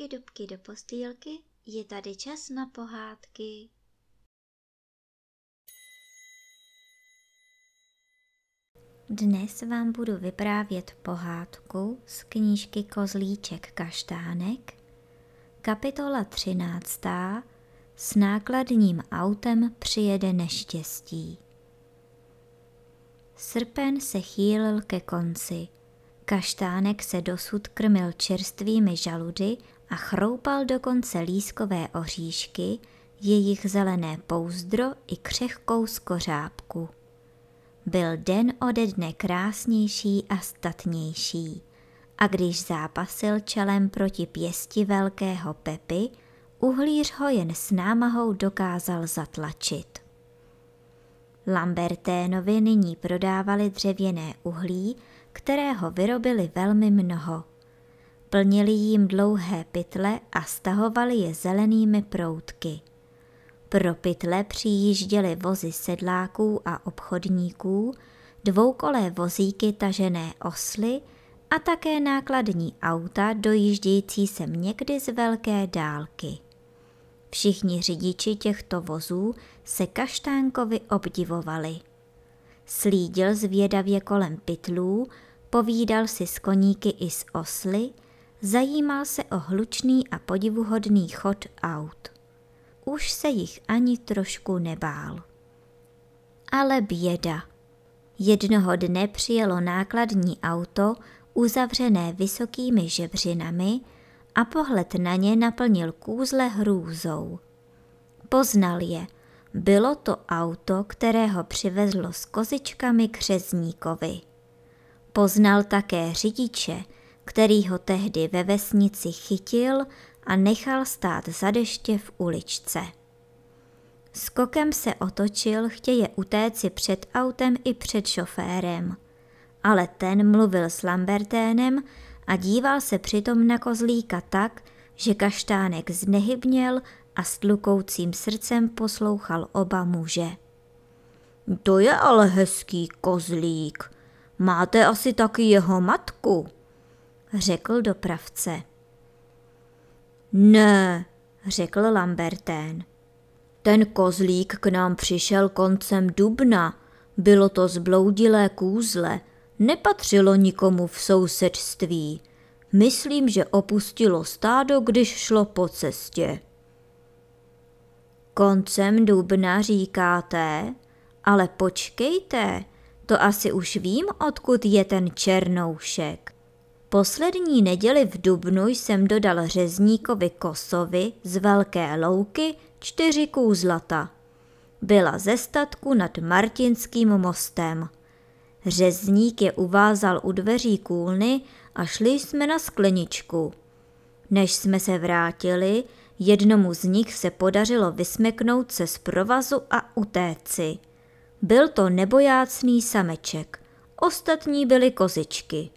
Dubky, dubky do postýlky, je tady čas na pohádky. Dnes vám budu vyprávět pohádku z knížky Kozlíček kaštánek, kapitola 13. S nákladním autem přijede neštěstí. Srpen se chýlil ke konci. Kaštánek se dosud krmil čerstvými žaludy a chroupal dokonce lískové oříšky, jejich zelené pouzdro i křehkou skořápku. Byl den ode dne krásnější a statnější a když zápasil čelem proti pěsti velkého Pepy, uhlíř ho jen s námahou dokázal zatlačit. Lamberténovi nyní prodávali dřevěné uhlí, kterého vyrobili velmi mnoho. Plnili jim dlouhé pytle a stahovali je zelenými proutky. Pro pytle přijížděly vozy sedláků a obchodníků, dvoukolé vozíky tažené osly a také nákladní auta dojíždějící sem někdy z velké dálky. Všichni řidiči těchto vozů se Kaštánkovi obdivovali. Slídil zvědavě kolem pytlů, povídal si s koníky i s osly, zajímal se o hlučný a podivuhodný chod aut. Už se jich ani trošku nebál. Ale běda. Jednoho dne přijelo nákladní auto, uzavřené vysokými žebřinami, a pohled na ně naplnil kůzle hrůzou. Poznal je. Bylo to auto, kterého přivezlo s kozičkami k řezníkovi. Poznal také řidiče, který ho tehdy ve vesnici chytil a nechal stát za deště v uličce. Skokem se otočil, chtěje utéci před autem i před šoférem, ale ten mluvil s Lamberténem a díval se přitom na kozlíka tak, že kaštánek znehybněl a s tlukoucím srdcem poslouchal oba muže. To je ale hezký kozlík. Máte asi taky jeho matku, řekl dopravce. Ne, řekl Lambertén. Ten kozlík k nám přišel koncem dubna. Bylo to zbloudilé kůzle, nepatřilo nikomu v sousedství. Myslím, že opustilo stádo, když šlo po cestě. Koncem dubna říkáte, ale počkejte, to asi už vím, odkud je ten černoušek. Poslední neděli v Dubnu jsem dodal řezníkovi Kosovi z Velké louky čtyři kůzlata. Byla ze statku nad Martinským mostem – Řezník je uvázal u dveří kůlny a šli jsme na skleničku. Než jsme se vrátili, jednomu z nich se podařilo vysmeknout se z provazu a utéci. Byl to nebojácný sameček, ostatní byly kozičky.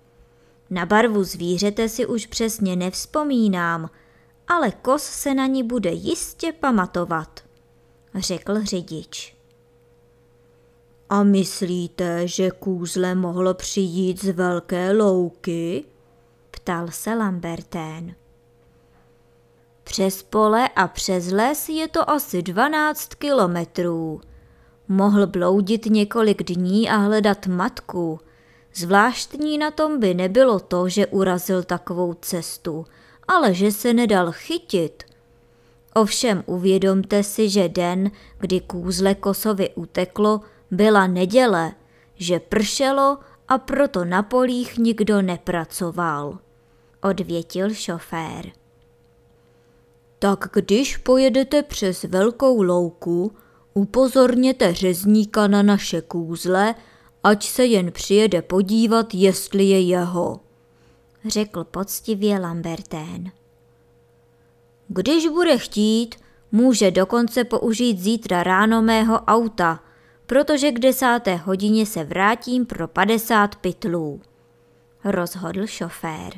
Na barvu zvířete si už přesně nevzpomínám, ale kos se na ní bude jistě pamatovat, řekl řidič. A myslíte, že kůzle mohlo přijít z velké louky? Ptal se Lambertén. Přes pole a přes les je to asi 12 kilometrů. Mohl bloudit několik dní a hledat matku. Zvláštní na tom by nebylo to, že urazil takovou cestu, ale že se nedal chytit. Ovšem uvědomte si, že den, kdy kůzle Kosovi uteklo, byla neděle, že pršelo a proto na polích nikdo nepracoval, odvětil šofér. Tak když pojedete přes velkou louku, upozorněte řezníka na naše kůzle, ať se jen přijede podívat, jestli je jeho, řekl poctivě Lambertén. Když bude chtít, může dokonce použít zítra ráno mého auta – protože k desáté hodině se vrátím pro 50 pytlů, rozhodl šofér.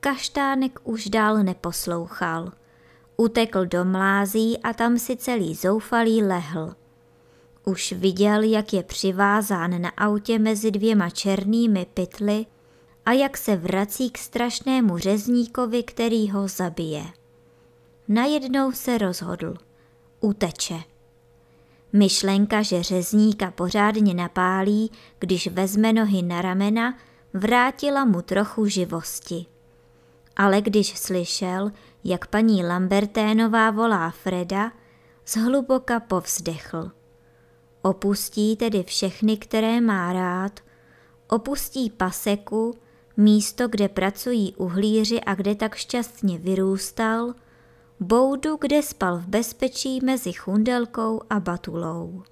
Kaštánek už dál neposlouchal. Utekl do mlází a tam si celý zoufalý lehl. Už viděl, jak je přivázán na autě mezi dvěma černými pytly a jak se vrací k strašnému řezníkovi, který ho zabije. Najednou se rozhodl. Uteče. Myšlenka, že řezníka pořádně napálí, když vezme nohy na ramena, vrátila mu trochu živosti. Ale když slyšel, jak paní Lamberténová volá Freda, zhluboka povzdechl. Opustí tedy všechny, které má rád, opustí paseku, místo, kde pracují uhlíři a kde tak šťastně vyrůstal, boudu, kde spal v bezpečí mezi chundelkou a batulou.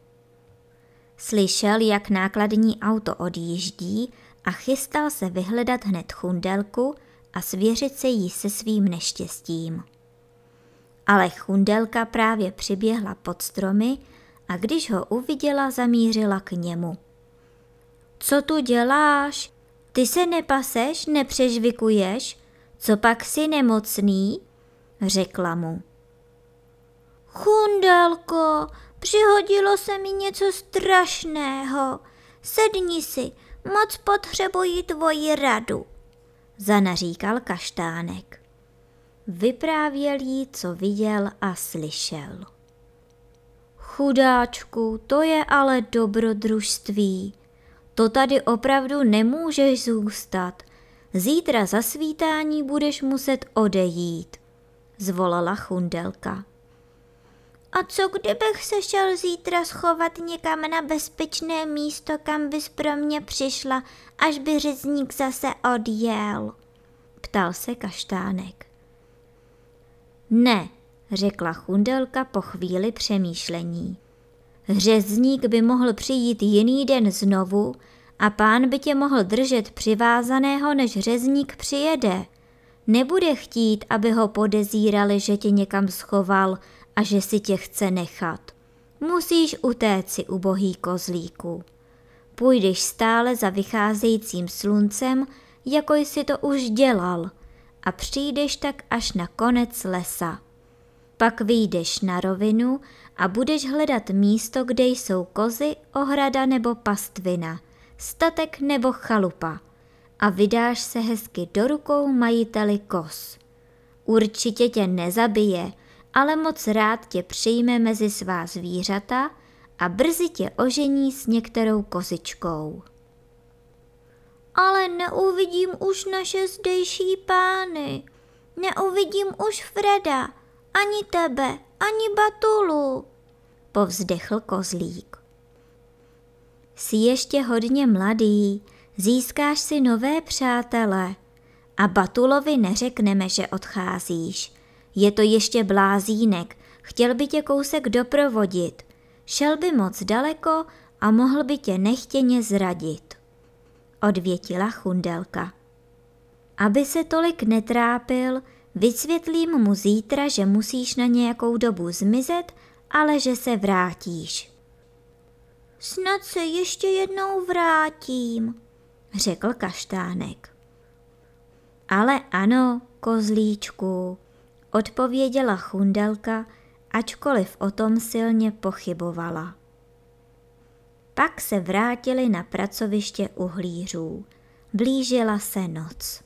Slyšel, jak nákladní auto odjíždí a chystal se vyhledat hned chundelku a svěřit se jí se svým neštěstím. Ale chundelka právě přiběhla pod stromy a když ho uviděla, zamířila k němu. Co tu děláš? Ty se nepaseš, nepřežvikuješ? Co pak si nemocný? Řekla mu. Chundelko, přihodilo se mi něco strašného. Sedni si, moc potřebuji tvoji radu, zanaříkal kaštánek. Vyprávěl jí, co viděl a slyšel. Chudáčku, to je ale dobrodružství. To tady opravdu nemůžeš zůstat. Zítra za svítání budeš muset odejít, zvolala chundelka. A co kdybych se šel zítra schovat někam na bezpečné místo, kam bys pro mě přišla, až by řezník zase odjel? Ptal se kaštánek. Ne, řekla chundelka po chvíli přemýšlení. Řezník by mohl přijít jiný den znovu a pán by tě mohl držet přivázaného, než řezník přijede. Nebude chtít, aby ho podezírali, že tě někam schoval a že si tě chce nechat. Musíš utéci, ubohý kozlíku. Půjdeš stále za vycházejícím sluncem, jako jsi to už dělal, a přijdeš tak až na konec lesa. Pak vyjdeš na rovinu a budeš hledat místo, kde jsou kozy, ohrada nebo pastvina, statek nebo chalupa a vydáš se hezky do rukou majiteli koz. Určitě tě nezabije, ale moc rád tě přijme mezi svá zvířata a brzy tě ožení s některou kozičkou. Ale neuvidím už naše zdejší pány, neuvidím už Freda, ani tebe, ani Batulu, povzdechl kozlík. Jsi ještě hodně mladý, získáš si nové přátele a Batulovi neřekneme, že odcházíš. Je to ještě blázínek, chtěl by tě kousek doprovodit. Šel by moc daleko a mohl by tě nechtěně zradit. Odvětila chundelka. Aby se tolik netrápil, Vysvětlím mu zítra, že musíš na nějakou dobu zmizet, ale že se vrátíš. Snad se ještě jednou vrátím, řekl kaštánek. Ale ano, kozlíčku, odpověděla chundelka, ačkoliv o tom silně pochybovala. Pak se vrátili na pracoviště uhlířů. Blížila se noc.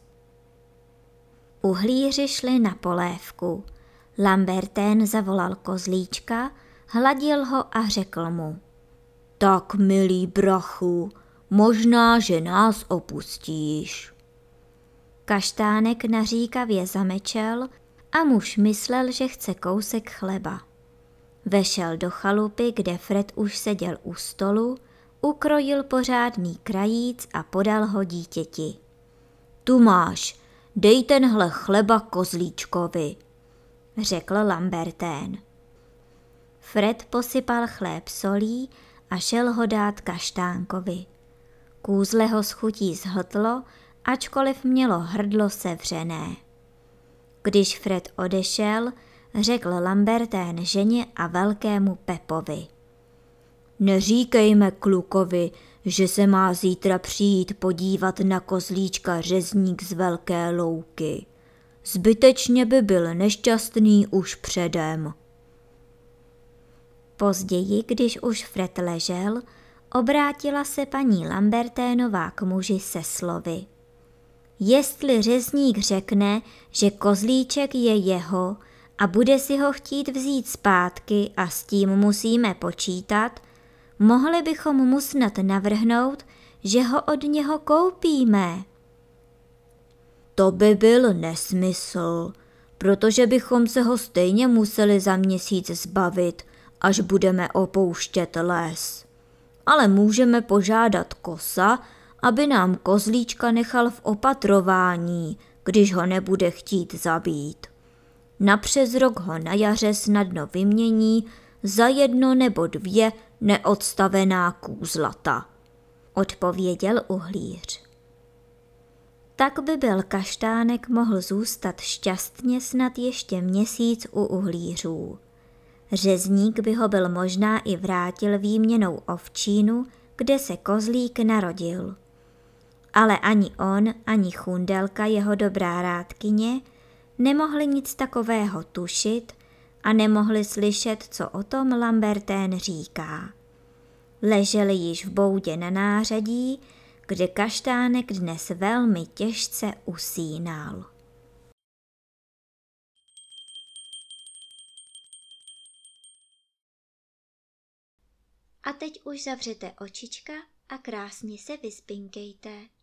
Uhlíři šli na polévku. Lambertén zavolal kozlíčka, hladil ho a řekl mu. Tak, milý brachu, možná, že nás opustíš. Kaštánek naříkavě zamečel a muž myslel, že chce kousek chleba. Vešel do chalupy, kde Fred už seděl u stolu, ukrojil pořádný krajíc a podal ho dítěti. Tu máš, Dej tenhle chleba kozlíčkovi, řekl Lambertén. Fred posypal chléb solí a šel ho dát kaštánkovi. Kůzle ho s chutí zhltlo, ačkoliv mělo hrdlo sevřené. Když Fred odešel, řekl Lambertén ženě a velkému Pepovi. Neříkejme klukovi, že se má zítra přijít podívat na kozlíčka řezník z velké louky. Zbytečně by byl nešťastný už předem. Později, když už Fred ležel, obrátila se paní Lamberténová k muži se slovy. Jestli řezník řekne, že kozlíček je jeho a bude si ho chtít vzít zpátky a s tím musíme počítat, mohli bychom mu snad navrhnout, že ho od něho koupíme. To by byl nesmysl, protože bychom se ho stejně museli za měsíc zbavit, až budeme opouštět les. Ale můžeme požádat kosa, aby nám kozlíčka nechal v opatrování, když ho nebude chtít zabít. Napřes rok ho na jaře snadno vymění za jedno nebo dvě neodstavená kůzlata, odpověděl uhlíř. Tak by byl kaštánek mohl zůstat šťastně snad ještě měsíc u uhlířů. Řezník by ho byl možná i vrátil výměnou ovčínu, kde se kozlík narodil. Ale ani on, ani chundelka, jeho dobrá rádkyně, nemohli nic takového tušit a nemohli slyšet, co o tom Lambertén říká. Leželi již v boudě na nářadí, kde kaštánek dnes velmi těžce usínal. A teď už zavřete očička a krásně se vyspinkejte.